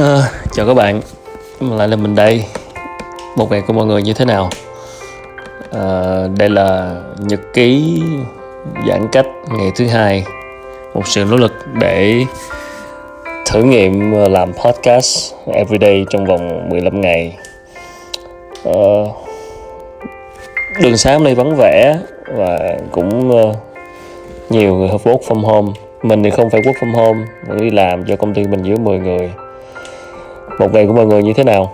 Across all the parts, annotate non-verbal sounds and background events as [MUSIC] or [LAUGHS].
À, chào các bạn, lại là mình đây. Một ngày của mọi người như thế nào? À, đây là nhật ký giãn cách ngày thứ hai. Một sự nỗ lực để thử nghiệm ờ, làm podcast everyday trong vòng 15 ngày. À, đường xá hôm nay vắng vẻ và cũng uh, nhiều người hợp work from home mình thì không phải work from home vẫn đi làm cho công ty mình dưới 10 người một ngày của mọi người như thế nào?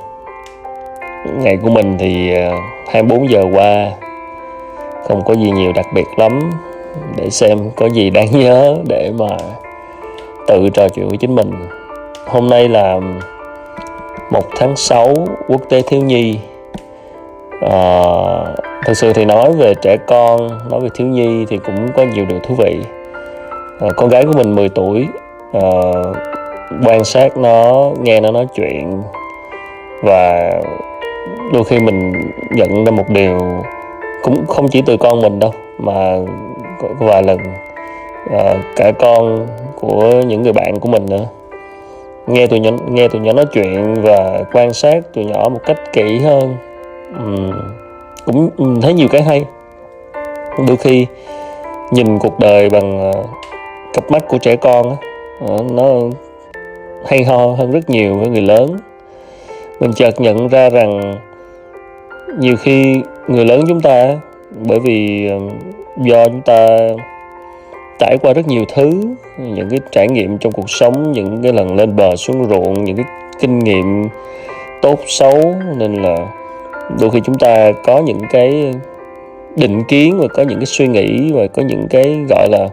Ngày của mình thì ờ, 24 giờ qua. Không có gì nhiều đặc biệt lắm. Để xem có gì đáng nhớ để mà tự trò chuyện với chính mình. Hôm nay là một tháng 6 quốc tế thiếu nhi. À, thực sự thì nói về trẻ con nói về thiếu nhi thì cũng có nhiều điều thú vị. À, con gái của mình 10 tuổi. À, quan sát nó nghe nó nói chuyện. Và đôi khi mình nhận ra một điều cũng không chỉ từ con mình đâu mà có vài lần à, cả con của những người bạn của mình nữa. Nghe tụi nhỏ nghe tụi nhỏ nói chuyện và quan sát tụi nhỏ một cách kỹ hơn. Uhm, cũng thấy nhiều cái hay. Đôi khi nhìn cuộc đời bằng ờ, cặp mắt của trẻ con á ờ, nó hay ho hơn rất nhiều với người lớn. Mình chợt nhận ra rằng nhiều khi người lớn chúng ta, bởi vì do chúng ta trải qua rất nhiều thứ, những cái trải nghiệm trong cuộc sống, những cái lần lên bờ xuống ruộng, những cái kinh nghiệm tốt xấu, nên là đôi khi chúng ta có những cái định kiến và có những cái suy nghĩ và có những cái, gọi là,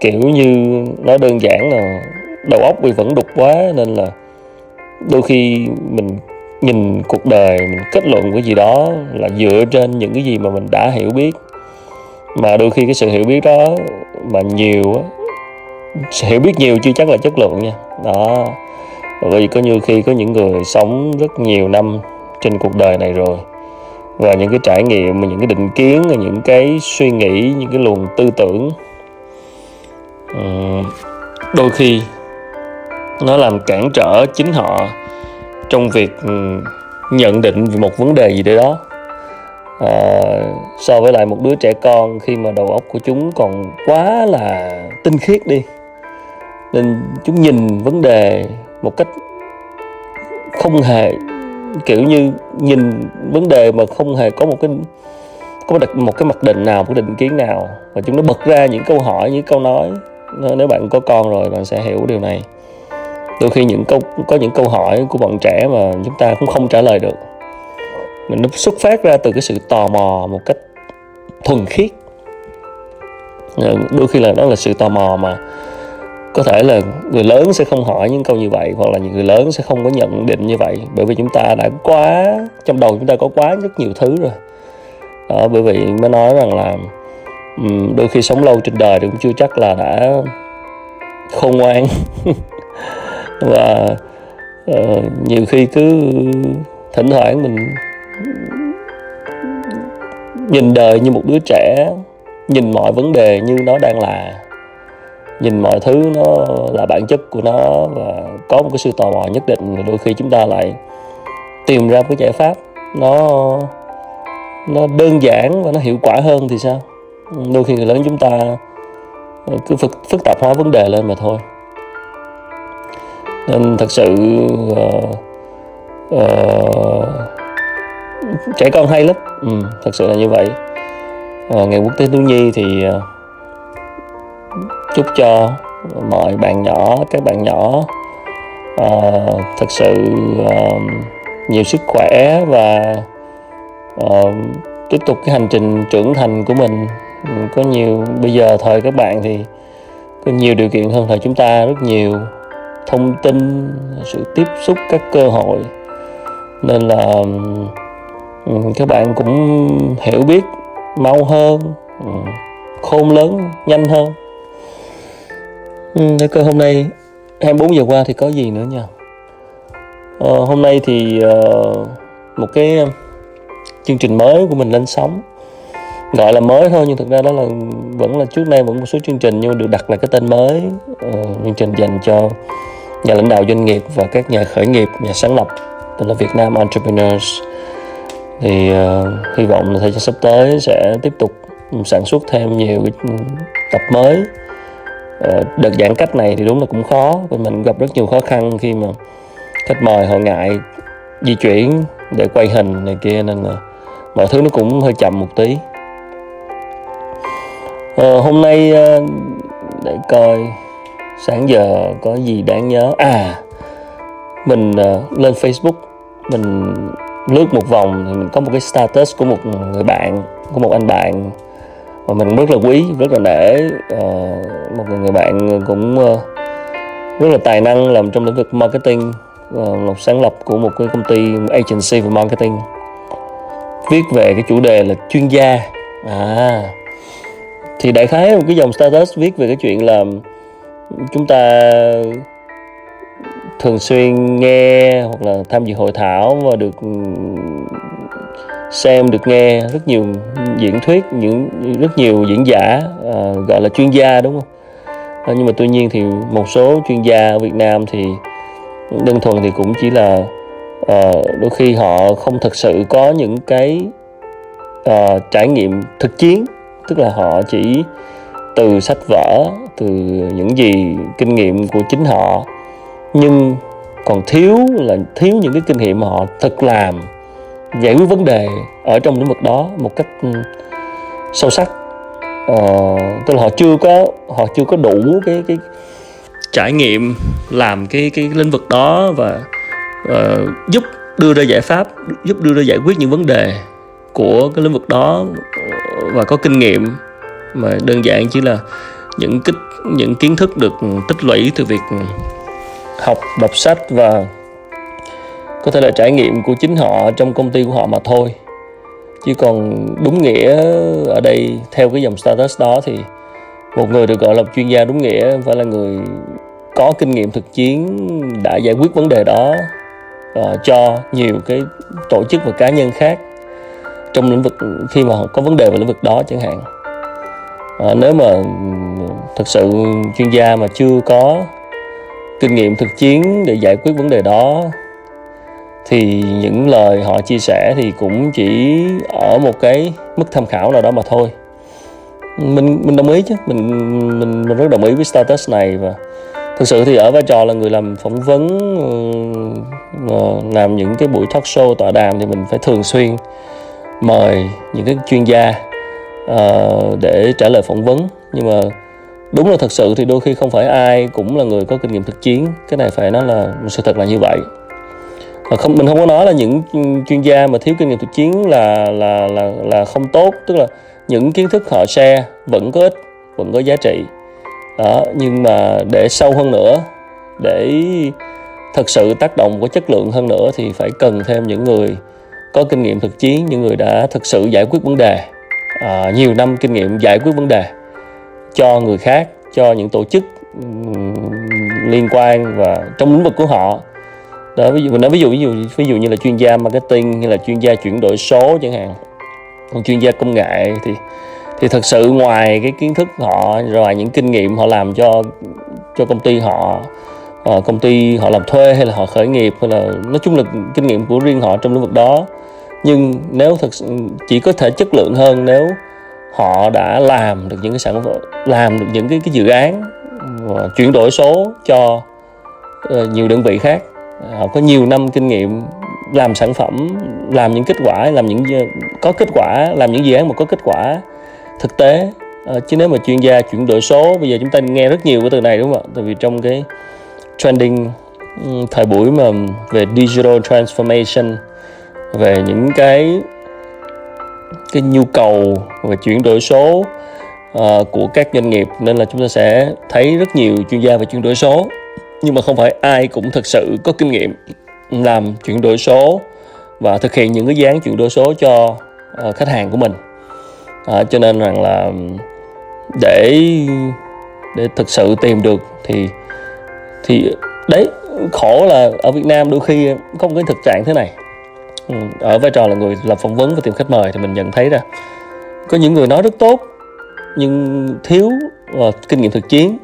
kiểu như, nó đơn giản là đầu óc bị vẫn đục quá nên là đôi khi mình nhìn cuộc đời, mình kết luận cái gì đó là dựa trên những cái gì mà mình đã hiểu biết. Mà đôi khi cái sự hiểu biết đó mà nhiều á hiểu biết nhiều chưa chắc là chất lượng nha. Đó. Bởi vì có nhiều khi có những người sống rất nhiều năm trên cuộc đời này rồi và những cái trải nghiệm, những cái định kiến, những cái suy nghĩ, những cái luồng tư tưởng đôi khi nó làm cản trở chính họ trong việc ừ, nhận định về một vấn đề gì đấy đó. À, so với lại một đứa trẻ con khi mà đầu óc của chúng còn quá là tinh khiết đi nên chúng nhìn vấn đề một cách không hề kiểu như nhìn vấn đề mà không hề có một cái có một, một cái mặc định nào một cái định kiến nào và chúng nó bật ra những câu hỏi những câu nói. Nếu bạn có con rồi bạn sẽ hiểu điều này đôi khi những câu, có những câu hỏi của bọn trẻ mà chúng ta cũng không trả lời được. Mình nó xuất phát ra từ cái sự tò mò một cách thuần khiết. Ờ, đôi khi là đó là sự tò mò mà có thể là người lớn sẽ không hỏi những câu như vậy, hoặc là những người lớn sẽ không có nhận định như vậy. Bởi vì chúng ta đã quá, trong đầu chúng ta có quá rất nhiều thứ rồi. Đó, bởi vậy mới nói rằng là đôi khi sống lâu trên đời thì cũng chưa chắc là đã khôn ngoan. [LAUGHS] và uh, nhiều khi cứ thỉnh thoảng mình nhìn đời như một đứa trẻ nhìn mọi vấn đề như nó đang là nhìn mọi thứ nó là bản chất của nó và có một cái sự tò mò nhất định đôi khi chúng ta lại tìm ra một cái giải pháp nó nó đơn giản và nó hiệu quả hơn thì sao? Đôi khi người lớn chúng ta cứ phức, phức tạp hóa vấn đề lên mà thôi nên thật sự uh, uh, trẻ con hay lắm. Ừ, thật sự là như vậy. Uh, ngày quốc tế thiếu nhi thì uh, chúc cho mọi bạn nhỏ các bạn nhỏ uh, thật sự uh, nhiều sức khỏe và uh, tiếp tục cái hành trình trưởng thành của mình. Có nhiều bây giờ thời các bạn thì có nhiều điều kiện hơn thời chúng ta rất nhiều thông tin sự tiếp xúc các cơ hội. Nên là các bạn cũng hiểu biết mau hơn khôn lớn nhanh hơn. Để coi hôm nay 24 giờ qua thì có gì nữa nha ờ, hôm nay thì uh, một cái chương trình mới của mình lên sóng. Gọi là mới thôi nhưng thực ra đó là vẫn là trước nay vẫn một số chương trình nhưng mà được đặt là cái tên mới uh, chương trình dành cho nhà lãnh đạo doanh nghiệp và các nhà khởi nghiệp nhà sáng lập tên là Việt Nam Entrepreneurs. Thì uh, hy vọng là thời gian sắp tới sẽ tiếp tục sản xuất thêm nhiều cái tập mới. Ờ, uh, đợt giãn cách này thì đúng là cũng khó và mình gặp rất nhiều khó khăn khi mà khách mời họ ngại di chuyển để quay hình này kia nên là mọi thứ nó cũng hơi chậm một tí. Uh, hôm nay uh, để coi sáng giờ có gì đáng nhớ? À mình uh, lên Facebook mình lướt một vòng thì mình có một cái status của một người bạn của một anh bạn mà mình rất là quý rất là nể. Uh, một người bạn cũng uh, rất là tài năng làm trong lĩnh vực marketing uh, một sáng lập của một cái công ty agency về marketing. Viết về cái chủ đề là chuyên gia. À thì đại khái một cái dòng status viết về cái chuyện là chúng ta thường xuyên nghe hoặc là tham dự hội thảo và được ừ, xem được nghe rất nhiều diễn thuyết những rất nhiều diễn giả uh, gọi là chuyên gia đúng không? Uh, nhưng mà tuy nhiên thì một số chuyên gia ở Việt Nam thì đơn thuần thì cũng chỉ là uh, đôi khi họ không thực sự có những cái uh, trải nghiệm thực chiến tức là họ chỉ từ sách vở từ những gì kinh nghiệm của chính họ. Nhưng còn thiếu là thiếu những cái kinh nghiệm mà họ thực làm giải quyết vấn đề ở trong lĩnh vực đó một cách ừ, sâu sắc. Ờ, tức là họ chưa có họ chưa có đủ cái cái trải nghiệm làm cái cái lĩnh vực đó và uh, giúp đưa ra giải pháp giúp đưa ra giải quyết những vấn đề của cái lĩnh vực đó và có kinh nghiệm mà đơn giản chỉ là những kích những kiến thức được tích lũy từ việc học đọc sách và có thể là trải nghiệm của chính họ trong công ty của họ mà thôi. Chứ còn đúng nghĩa ở đây theo cái dòng status đó thì một người được gọi là chuyên gia đúng nghĩa phải là người có kinh nghiệm thực chiến đã giải quyết vấn đề đó uh, cho nhiều cái tổ chức và cá nhân khác trong lĩnh vực khi mà họ có vấn đề về lĩnh vực đó chẳng hạn à, nếu mà thực sự chuyên gia mà chưa có kinh nghiệm thực chiến để giải quyết vấn đề đó thì những lời họ chia sẻ thì cũng chỉ ở một cái mức tham khảo nào đó mà thôi. Mình mình đồng ý chứ mình mình mình rất đồng ý với status này và thực sự thì ở vai trò là người làm phỏng vấn ờ, ờ, làm những cái buổi talk show tọa đàm thì mình phải thường xuyên mời những cái chuyên gia uh, để trả lời phỏng vấn. Nhưng mà đúng là thật sự thì đôi khi không phải ai cũng là người có kinh nghiệm thực chiến. Cái này phải nói là sự thật là như vậy. Và không mình không có nói là những chuyên gia mà thiếu kinh nghiệm thực chiến là là là là không tốt. Tức là những kiến thức họ share vẫn có ích vẫn có giá trị. Đó nhưng mà để sâu hơn nữa để thật sự tác động có chất lượng hơn nữa thì phải cần thêm những người có kinh nghiệm thực chiến những người đã thực sự giải quyết vấn đề à, nhiều năm kinh nghiệm giải quyết vấn đề cho người khác cho những tổ chức liên quan và trong lĩnh vực của họ. Đó ví dụ mình nói ví dụ ví dụ ví dụ như là chuyên gia marketing hay là chuyên gia chuyển đổi số chẳng hạn. Còn chuyên gia công nghệ thì thì thật sự ngoài cái kiến thức họ rồi những kinh nghiệm họ làm cho cho công ty họ ờ, công ty họ làm thuê hay là họ khởi nghiệp hay là nói chung là kinh nghiệm của riêng họ trong lĩnh vực đó nhưng nếu thực chỉ có thể chất lượng hơn nếu họ đã làm được những cái sản phẩm làm được những cái cái dự án và chuyển đổi số cho uh, nhiều đơn vị khác. Họ có nhiều năm kinh nghiệm làm sản phẩm làm những kết quả làm những có kết quả làm những dự án mà có kết quả thực tế. Ờ, chứ nếu mà chuyên gia chuyển đổi số bây giờ chúng ta nghe rất nhiều cái từ này đúng không ạ? Tại vì trong cái trending thời buổi mà về digital transformation về những cái cái nhu cầu về chuyển đổi số uh, của các doanh nghiệp. Nên là chúng ta sẽ thấy rất nhiều chuyên gia về chuyển đổi số. Nhưng mà không phải ai cũng thực sự có kinh nghiệm làm chuyển đổi số và thực hiện những cái dáng chuyển đổi số cho uh, khách hàng của mình. Uh, cho nên rằng là để để thực sự tìm được thì thì đấy khổ là ở Việt Nam đôi khi có một cái thực trạng thế này. Ừ, ở vai trò là người làm phỏng vấn và tìm khách mời thì mình nhận thấy ra có những người nói rất tốt nhưng thiếu uh, kinh nghiệm thực chiến.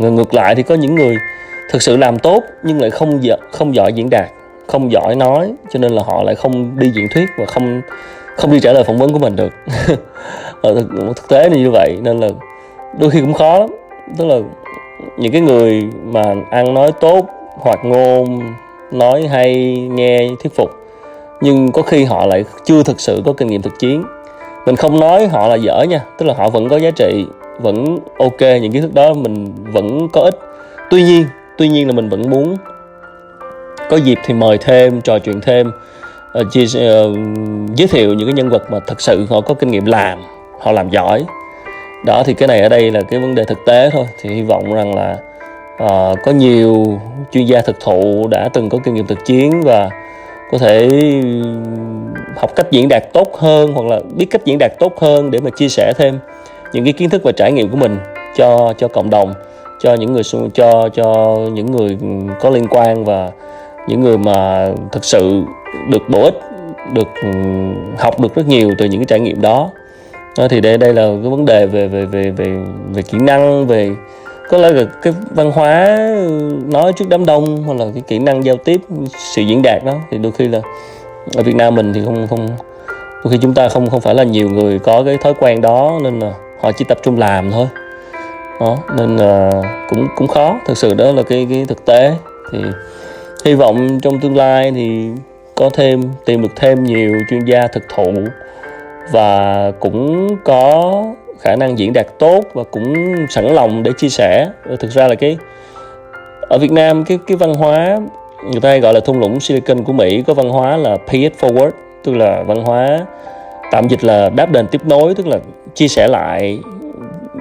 Ngược lại thì có những người thực sự làm tốt nhưng lại không không giỏi diễn đạt không giỏi nói cho nên là họ lại không đi diễn thuyết và không không đi trả lời phỏng vấn của mình được. [LAUGHS] Ờ, thực, thực tế là như vậy nên là đôi khi cũng khó lắm. Tức là những cái người mà ăn nói tốt hoạt ngôn nói hay nghe thuyết phục nhưng có khi họ lại chưa thực sự có kinh nghiệm thực chiến. Mình không nói họ là dở nha tức là họ vẫn có giá trị vẫn ok những kiến thức đó mình vẫn có ích. Tuy nhiên tuy nhiên là mình vẫn muốn có dịp thì mời thêm trò chuyện thêm uh, chia, uh, giới thiệu những cái nhân vật mà thật sự họ có kinh nghiệm làm họ làm giỏi. Đó thì cái này ở đây là cái vấn đề thực tế thôi thì hy vọng rằng là uh, có nhiều chuyên gia thực thụ đã từng có kinh nghiệm thực chiến và có thể học cách diễn đạt tốt hơn hoặc là biết cách diễn đạt tốt hơn để mà chia sẻ thêm những cái kiến thức và trải nghiệm của mình cho cho cộng đồng, cho những người cho cho những người có liên quan và những người mà thực sự được bổ ích, được học được rất nhiều từ những cái trải nghiệm đó. Đó, thì đây đây là cái vấn đề về về về về về kỹ năng, về có lẽ là cái văn hóa nói trước đám đông hoặc là cái kỹ năng giao tiếp, sự diễn đạt đó, thì đôi khi là ở Việt Nam mình thì không không, đôi khi chúng ta không không phải là nhiều người có cái thói quen đó nên là họ chỉ tập trung làm thôi. Đó, nên là cũng cũng khó. Thực sự đó là cái cái thực tế. Thì hy vọng trong tương lai thì có thêm, tìm được thêm nhiều chuyên gia thực thụ và cũng có khả năng diễn đạt tốt và cũng sẵn lòng để chia sẻ. Thực ra là cái, ở Việt Nam cái cái văn hóa, người ta hay gọi là thung lũng Silicon của Mỹ có văn hóa là pay it forward, tức là văn hóa tạm dịch là đáp đền tiếp nối, tức là chia sẻ lại,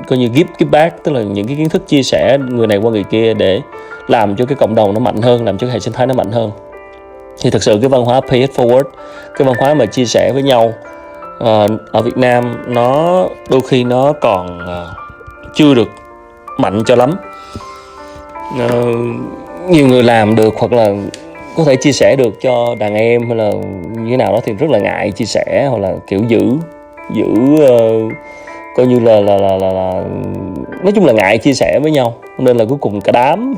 coi như give give back, tức là những cái kiến thức chia sẻ người này qua người kia để làm cho cái cộng đồng nó mạnh hơn, làm cho cái hệ sinh thái nó mạnh hơn. Thì thực sự cái văn hóa pay it forward, cái văn hóa mà chia sẻ với nhau Ờ, ở Việt Nam nó đôi khi nó còn ờ, chưa được mạnh cho lắm. Ờ, nhiều người làm được hoặc là có thể chia sẻ được cho đàn em hay là như thế nào đó thì rất là ngại chia sẻ hoặc là kiểu giữ giữ uh, coi như là là, là là là nói chung là ngại chia sẻ với nhau. Nên là cuối cùng cả đám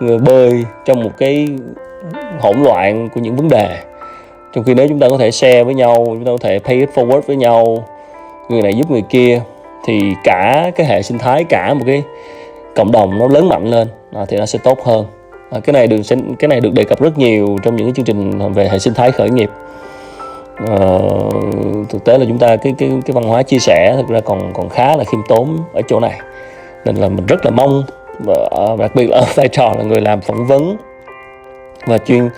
người bơi trong một cái hỗn loạn của những vấn đề trong khi nếu chúng ta có thể share với nhau chúng ta có thể pay it forward với nhau người này giúp người kia thì cả cái hệ sinh thái cả một cái cộng đồng nó lớn mạnh lên à, thì nó sẽ tốt hơn. À, cái này được cái này được đề cập rất nhiều trong những cái chương trình về hệ sinh thái khởi nghiệp. À, thực tế là chúng ta cái cái cái văn hóa chia sẻ thực ra còn còn khá là khiêm tốn ở chỗ này. Nên là mình rất là mong và đặc biệt là ở vai trò là người làm phỏng vấn và chuyên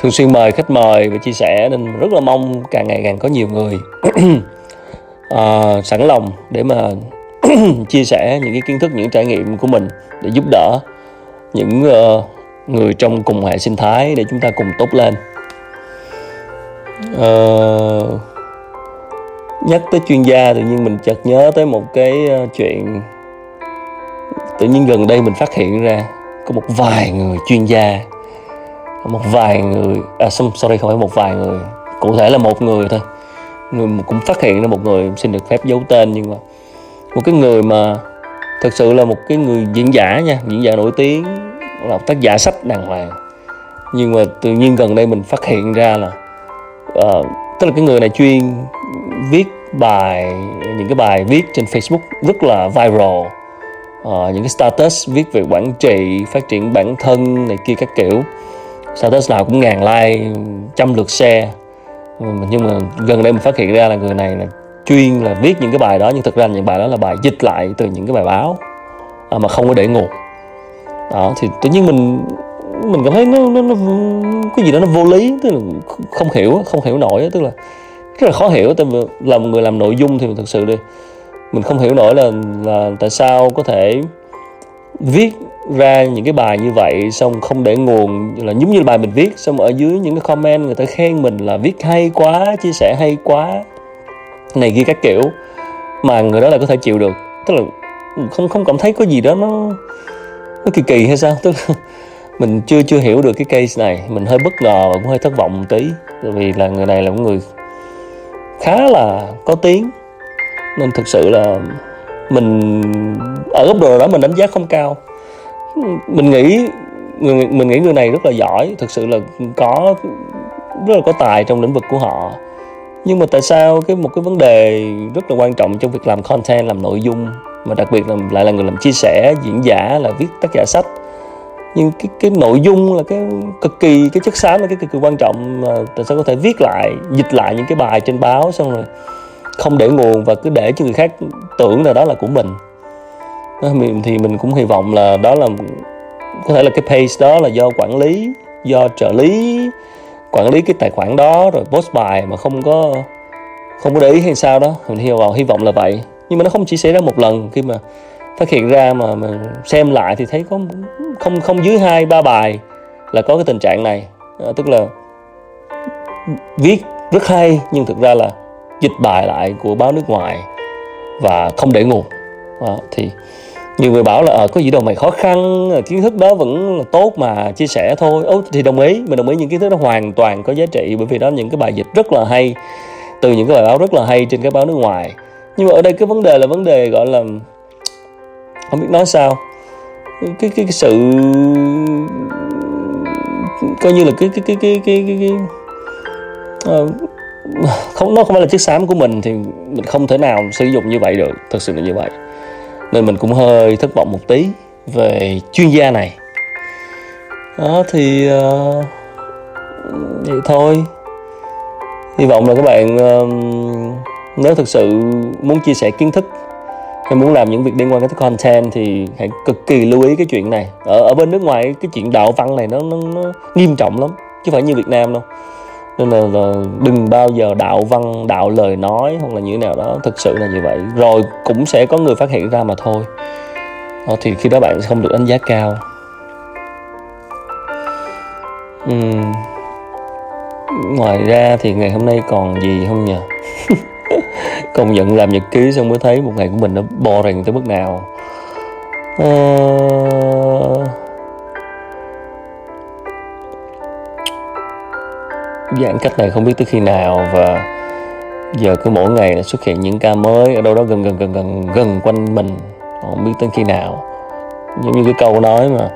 thường xuyên mời khách mời và chia sẻ nên rất là mong càng ngày càng có nhiều người uh, [CLEARS THROAT] sẵn lòng để mà [CLEARS THROAT] chia sẻ những cái kiến thức những trải nghiệm của mình để giúp đỡ những uh, người trong cùng hệ sinh thái để chúng ta cùng tốt lên. Uh, nhắc tới chuyên gia tự nhiên mình chợt nhớ tới một cái uh, chuyện tự nhiên gần đây mình phát hiện ra có một vài người chuyên gia một vài người à sorry không phải một vài người cụ thể là một người thôi. Người cũng phát hiện ra một người xin được phép giấu tên nhưng mà một cái người mà thực sự là một cái người diễn giả nha diễn giả nổi tiếng là tác giả sách đàng hoàng. Nhưng mà tự nhiên gần đây mình phát hiện ra là uh, tức là cái người này chuyên viết bài những cái bài viết trên Facebook rất là viral. Uh, những cái status viết về quản trị phát triển bản thân này kia các kiểu status nào cũng ngàn like trăm lượt share. Nhưng mà gần đây mình phát hiện ra là người này là chuyên là viết những cái bài đó nhưng thực ra những bài đó là bài dịch lại từ những cái bài báo à, mà không có để nguồn đó thì tự nhiên mình mình cảm thấy nó, nó, nó cái gì đó nó vô lý tức là không hiểu không hiểu nổi tức là rất là khó hiểu. Tại vì là một người làm nội dung thì thực sự đi mình không hiểu nổi là là tại sao có thể viết ra những cái bài như vậy xong không để nguồn, là giống như bài mình viết, xong ở dưới những cái comment người ta khen mình là viết hay quá, chia sẻ hay quá, này kia các kiểu, mà người đó là có thể chịu được. Tức là không không cảm thấy có gì đó nó nó kỳ kỳ hay sao? Tức là [LAUGHS] mình chưa chưa hiểu được cái case này, mình hơi bất ngờ và cũng hơi thất vọng một tí. Tại vì là người này là một người khá là có tiếng, nên thực sự là mình, ở góc độ đó mình đánh giá không cao. Mình nghĩ, người, mình nghĩ người này rất là giỏi, thực sự là có, rất là có tài trong lĩnh vực của họ. Nhưng mà tại sao cái một cái vấn đề rất là quan trọng trong việc làm content, làm nội dung, mà đặc biệt là lại là người làm chia sẻ, diễn giả, là viết tác giả sách. Nhưng cái cái nội dung là cái cực kỳ, cái chất xám là cái cực kỳ quan trọng mà tại sao có thể viết lại, dịch lại những cái bài trên báo xong rồi không để nguồn và cứ để cho người khác tưởng là đó là của mình. Thì mình cũng hy vọng là đó là có thể là cái pace đó là do quản lý do trợ lý quản lý cái tài khoản đó rồi post bài mà không có không có để ý hay sao đó. Mình hy vọng hy vọng là vậy. Nhưng mà nó không chỉ xảy ra một lần khi mà phát hiện ra mà, mà xem lại thì thấy có không không dưới hai ba bài là có cái tình trạng này. À, tức là viết rất hay nhưng thực ra là dịch bài lại của báo nước ngoài và không để nguồn. À, thì nhiều người bảo là à, có gì đâu mày khó khăn ờ, kiến thức đó vẫn là tốt mà chia sẻ thôi. Ô, thì đồng ý mình đồng ý những kiến thức đó hoàn toàn có giá trị bởi vì đó những cái bài dịch rất là hay từ những cái bài báo rất là hay trên cái báo nước ngoài. Nhưng mà ở đây cái vấn đề là vấn đề gọi là không biết nói sao. Cái cái, cái sự coi như là cái cái cái cái cái, cái, cái uh, không nó không phải là chiếc xám của mình thì mình không thể nào sử dụng như vậy được. Thật sự là như vậy. Nên mình cũng hơi thất vọng một tí về chuyên gia này. Đó thì uh, vậy thôi. Hy vọng là các bạn uh, nếu thực sự muốn chia sẻ kiến thức hay muốn làm những việc liên quan đến content thì hãy cực kỳ lưu ý cái chuyện này. Ở ở bên nước ngoài cái chuyện đạo văn này nó nó, nó nghiêm trọng lắm. Chứ phải như Việt Nam đâu nên là, là đừng bao giờ đạo văn đạo lời nói hoặc là như thế nào đó. Thực sự là như vậy. Rồi cũng sẽ có người phát hiện ra mà thôi. Đó, thì khi đó bạn sẽ không được đánh giá cao. Uhm. ngoài ra thì ngày hôm nay còn gì không nhỉ [LAUGHS] công nhận làm nhật ký xong mới thấy một ngày của mình nó boring tới mức nào. Uh... giãn cách này không biết tới khi nào và giờ cứ mỗi ngày là xuất hiện những ca mới ở đâu đó gần gần gần gần gần quanh mình. Không biết tới khi nào. Giống như cái câu nói mà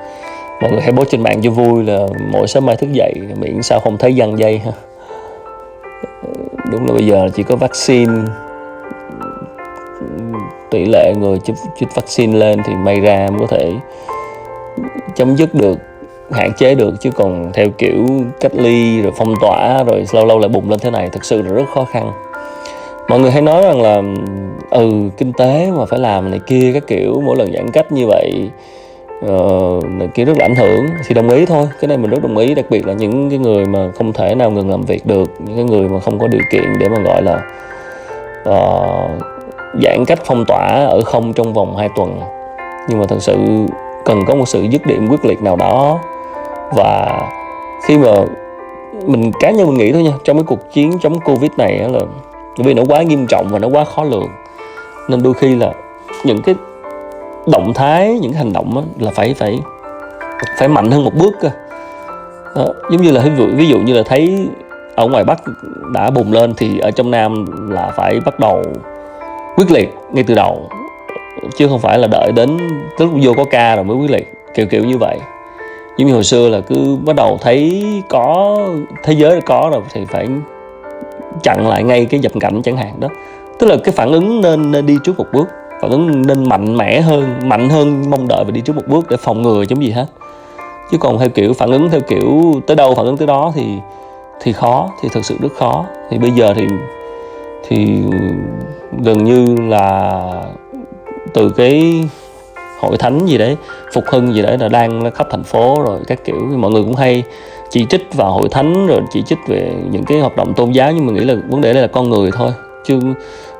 mọi người hay post trên mạng cho vui là mỗi sớm mai thức dậy miễn sao không thấy dằn dây. Ha [LAUGHS] đúng là bây giờ chỉ có vaccine. Tỷ lệ người chích, chích vaccine lên thì may ra mới có thể chấm dứt được hạn chế được chứ còn theo kiểu cách ly rồi phong tỏa rồi lâu lâu lại bùng lên thế này thực sự là rất khó khăn. Mọi người hay nói rằng là ừ kinh tế mà phải làm này kia các kiểu mỗi lần giãn cách như vậy uh, này kia rất là ảnh hưởng thì đồng ý thôi. Cái này mình rất đồng ý đặc biệt là những cái người mà không thể nào ngừng làm việc được những cái người mà không có điều kiện để mà gọi là uh, giãn cách phong tỏa ở không trong vòng 2 tuần. Nhưng mà thật sự cần có một sự dứt điểm quyết liệt nào đó và khi mà mình cá nhân mình nghĩ thôi nha trong cái cuộc chiến chống covid này là bởi vì nó quá nghiêm trọng và nó quá khó lường. Nên đôi khi là những cái động thái những hành động đó là phải phải phải mạnh hơn một bước cơ. Đó, giống như là ví dụ ví dụ như là thấy ở ngoài bắc đã bùng lên thì ở trong nam là phải bắt đầu quyết liệt ngay từ đầu chứ không phải là đợi đến lúc vô có ca rồi mới quyết liệt kiểu kiểu như vậy giống như hồi xưa là cứ bắt đầu thấy có, thế giới có rồi thì phải chặn lại ngay cái dập cảnh chẳng hạn đó. Tức là cái phản ứng nên nên đi trước một bước, phản ứng nên mạnh mẽ hơn, mạnh hơn mong đợi và đi trước một bước để phòng ngừa chống gì hết. Chứ còn theo kiểu phản ứng theo kiểu tới đâu phản ứng tới đó thì thì khó, thì thực sự rất khó. Thì bây giờ thì thì gần như là từ cái hội thánh gì đấy, phục hưng gì đấy là đang khắp thành phố rồi, các kiểu. Mọi người cũng hay chỉ trích vào hội thánh rồi chỉ trích về những cái hoạt động tôn giáo, nhưng mà nghĩ là vấn đề đây là con người thôi. Chứ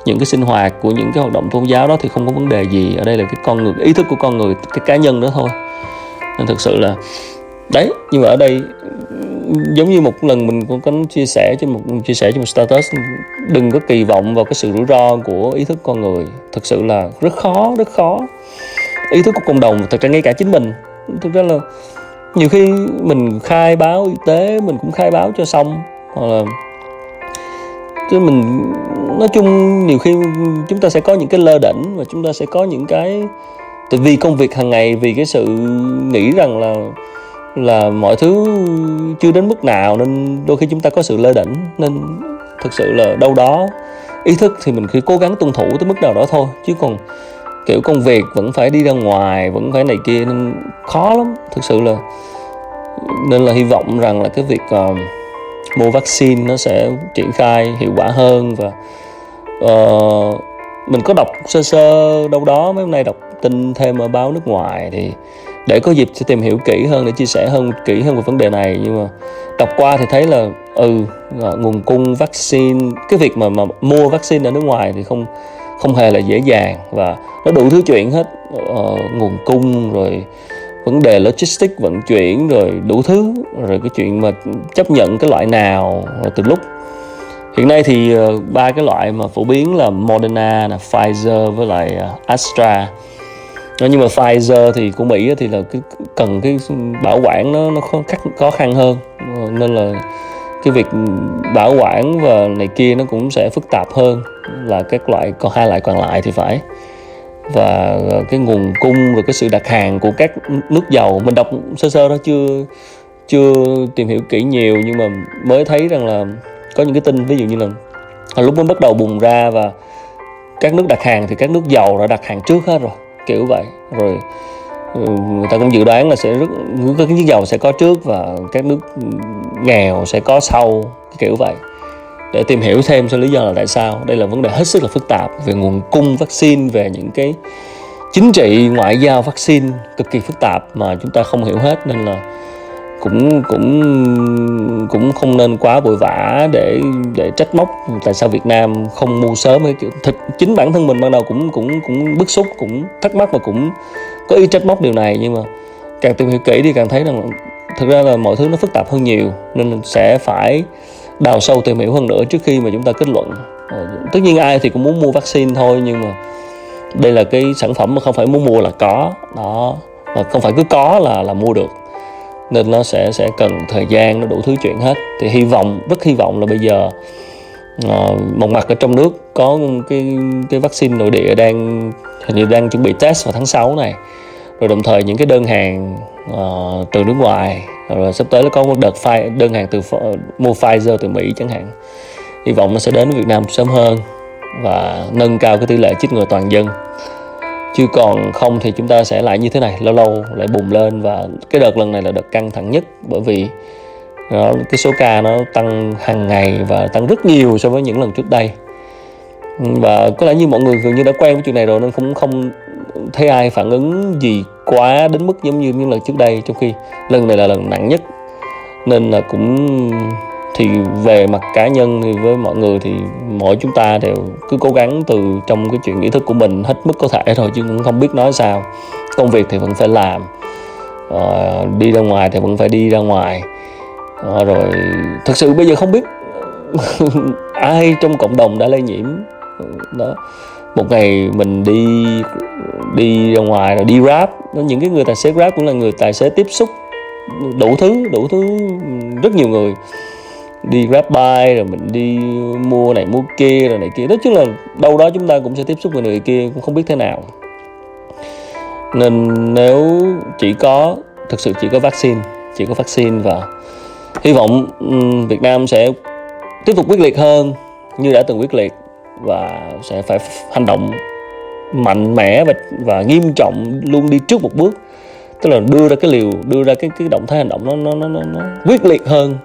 những cái sinh hoạt của những cái hoạt động tôn giáo đó thì không có vấn đề gì. Ở đây là cái con người, ý thức của con người, cái cá nhân đó thôi. Nên thực sự là, đấy, nhưng mà ở đây, giống như một lần mình cũng có chia sẻ trên một, chia sẻ trên một status, đừng có kỳ vọng vào cái sự rủi ro của ý thức con người. Thực sự là rất khó rất khó ý thức của cộng đồng, thật ra ngay cả chính mình. Thực ra là nhiều khi mình khai báo y tế, mình cũng khai báo cho xong, hoặc là chứ mình, nói chung nhiều khi chúng ta sẽ có những cái lơ đỉnh và chúng ta sẽ có những cái, tại vì công việc hàng ngày, vì cái sự nghĩ rằng là là mọi thứ chưa đến mức nào nên đôi khi chúng ta có sự lơ đỉnh nên thực sự là đâu đó ý thức thì mình cứ cố gắng tuân thủ tới mức nào đó thôi, chứ còn kiểu công việc vẫn phải đi ra ngoài vẫn phải này kia nên khó lắm thực sự là. Nên là hy vọng rằng là cái việc uh, mua vaccine nó sẽ triển khai hiệu quả hơn và uh, mình có đọc sơ sơ đâu đó mấy hôm nay đọc tin thêm ở báo nước ngoài thì để có dịp sẽ tìm hiểu kỹ hơn để chia sẻ hơn kỹ hơn về vấn đề này. Nhưng mà đọc qua thì thấy là ừ ờ, nguồn cung vaccine cái việc mà mà mua vaccine ở nước ngoài thì không không hề là dễ dàng và nó đủ thứ chuyện hết. Uh, nguồn cung rồi vấn đề logistics vận chuyển rồi đủ thứ rồi cái chuyện mà chấp nhận cái loại nào từ lúc. Hiện nay thì uh, ba cái loại mà phổ biến là Moderna, là Pfizer với lại uh, Astra. Nhưng mà Pfizer thì của Mỹ thì là cái cần cái bảo quản nó nó khó, khó khăn hơn. Nên là cái việc bảo quản và này kia nó cũng sẽ phức tạp hơn là các loại, còn hai loại còn lại thì phải. Và ờ, cái nguồn cung và cái sự đặt hàng của các nước giàu, mình đọc sơ sơ đó chưa chưa tìm hiểu kỹ nhiều, nhưng mà mới thấy rằng là có những cái tin, ví dụ như là lúc mới bắt đầu bùng ra và các nước đặt hàng thì các nước giàu đã đặt hàng trước hết rồi, kiểu vậy. Rồi người ta cũng dự đoán là sẽ rất các nước giàu sẽ có trước và các nước nghèo sẽ có sau kiểu vậy. Để tìm hiểu thêm xem lý do là tại sao, đây là vấn đề hết sức là phức tạp về nguồn cung vaccine, về những cái chính trị ngoại giao vaccine cực kỳ phức tạp mà chúng ta không hiểu hết, nên là cũng cũng cũng không nên quá vội vã để để trách móc tại sao Việt Nam không mua sớm cái kiểu. Thực, chính bản thân mình ban đầu cũng cũng cũng bức xúc, cũng thắc mắc và cũng có ý trách móc điều này, nhưng mà càng tìm hiểu kỹ thì càng thấy rằng thực ra là mọi thứ nó phức tạp hơn nhiều, nên sẽ phải đào sâu tìm hiểu hơn nữa trước khi mà chúng ta kết luận. Ờ, tất nhiên ai thì cũng muốn mua vaccine thôi, nhưng mà đây là cái sản phẩm mà không phải muốn mua là có. Đó, mà không phải cứ có là là mua được. Nên nó sẽ sẽ cần thời gian, nó đủ thứ chuyện hết. Thì hy vọng, rất hy vọng là bây giờ ờ, một mặt ở trong nước có cái cái vaccine nội địa đang hình như đang chuẩn bị test vào tháng 6 này. Rồi đồng thời những cái đơn hàng uh, từ nước ngoài rồi sắp tới nó có một đợt file, đơn hàng từ mua Pfizer từ Mỹ chẳng hạn. Hy vọng nó sẽ đến Việt Nam sớm hơn và nâng cao cái tỷ lệ chích ngừa toàn dân. Chứ còn không thì chúng ta sẽ lại như thế này lâu lâu lại bùng lên và cái đợt lần này là đợt căng thẳng nhất bởi vì nó, cái số ca nó tăng hàng ngày và tăng rất nhiều so với những lần trước đây và có lẽ như mọi người gần như đã quen với chuyện này rồi nên cũng không thấy ai phản ứng gì quá đến mức giống như những lần trước đây trong khi lần này là lần nặng nhất. Nên là cũng thì về mặt cá nhân thì với mọi người thì mỗi chúng ta đều cứ cố gắng từ trong cái chuyện ý thức của mình hết mức có thể thôi chứ cũng không biết nói sao. Công việc thì vẫn phải làm uh, đi ra ngoài thì vẫn phải đi ra ngoài. Uh, rồi thực sự bây giờ không biết [LAUGHS] ai trong cộng đồng đã lây nhiễm đó. Một ngày mình đi đi ra ngoài rồi đi grab. Những cái người tài xế grab cũng là người tài xế tiếp xúc, đủ thứ đủ thứ, rất nhiều người. Đi grab bike rồi mình đi mua này, mua kia rồi này kia. Nói chung là đâu đó chúng ta cũng sẽ tiếp xúc với người kia, cũng không biết thế nào. Nên nếu chỉ có, thực sự chỉ có vaccine, chỉ có vaccine và hy vọng Việt Nam sẽ tiếp tục quyết liệt hơn như đã từng quyết liệt và sẽ phải hành động mạnh mẽ và và nghiêm trọng luôn đi trước một bước. Tức là đưa ra cái liều đưa ra cái cái động thái hành động nó nó nó nó, nó quyết liệt hơn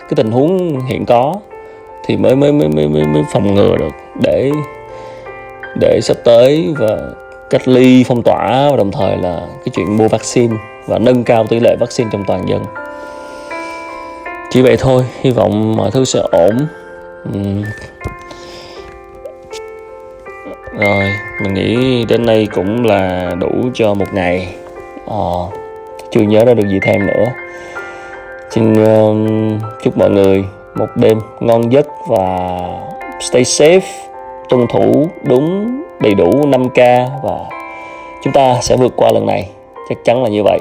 cái tình huống hiện có thì mới mới mới mới mới, mới phòng ngừa được để để sắp tới và cách ly phong tỏa và đồng thời là cái chuyện mua vaccine và nâng cao tỷ lệ vaccine trong toàn dân. Chỉ vậy thôi hy vọng mọi thứ sẽ ổn. Uhm rồi mình nghĩ đến đây cũng là đủ cho một ngày. Ờ, chưa nhớ ra được gì thêm nữa. Xin uh, chúc mọi người một đêm ngon giấc và stay safe tuân thủ đúng đầy đủ 5k và chúng ta sẽ vượt qua lần này. Chắc chắn là như vậy.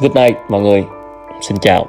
Good night mọi người. Xin chào.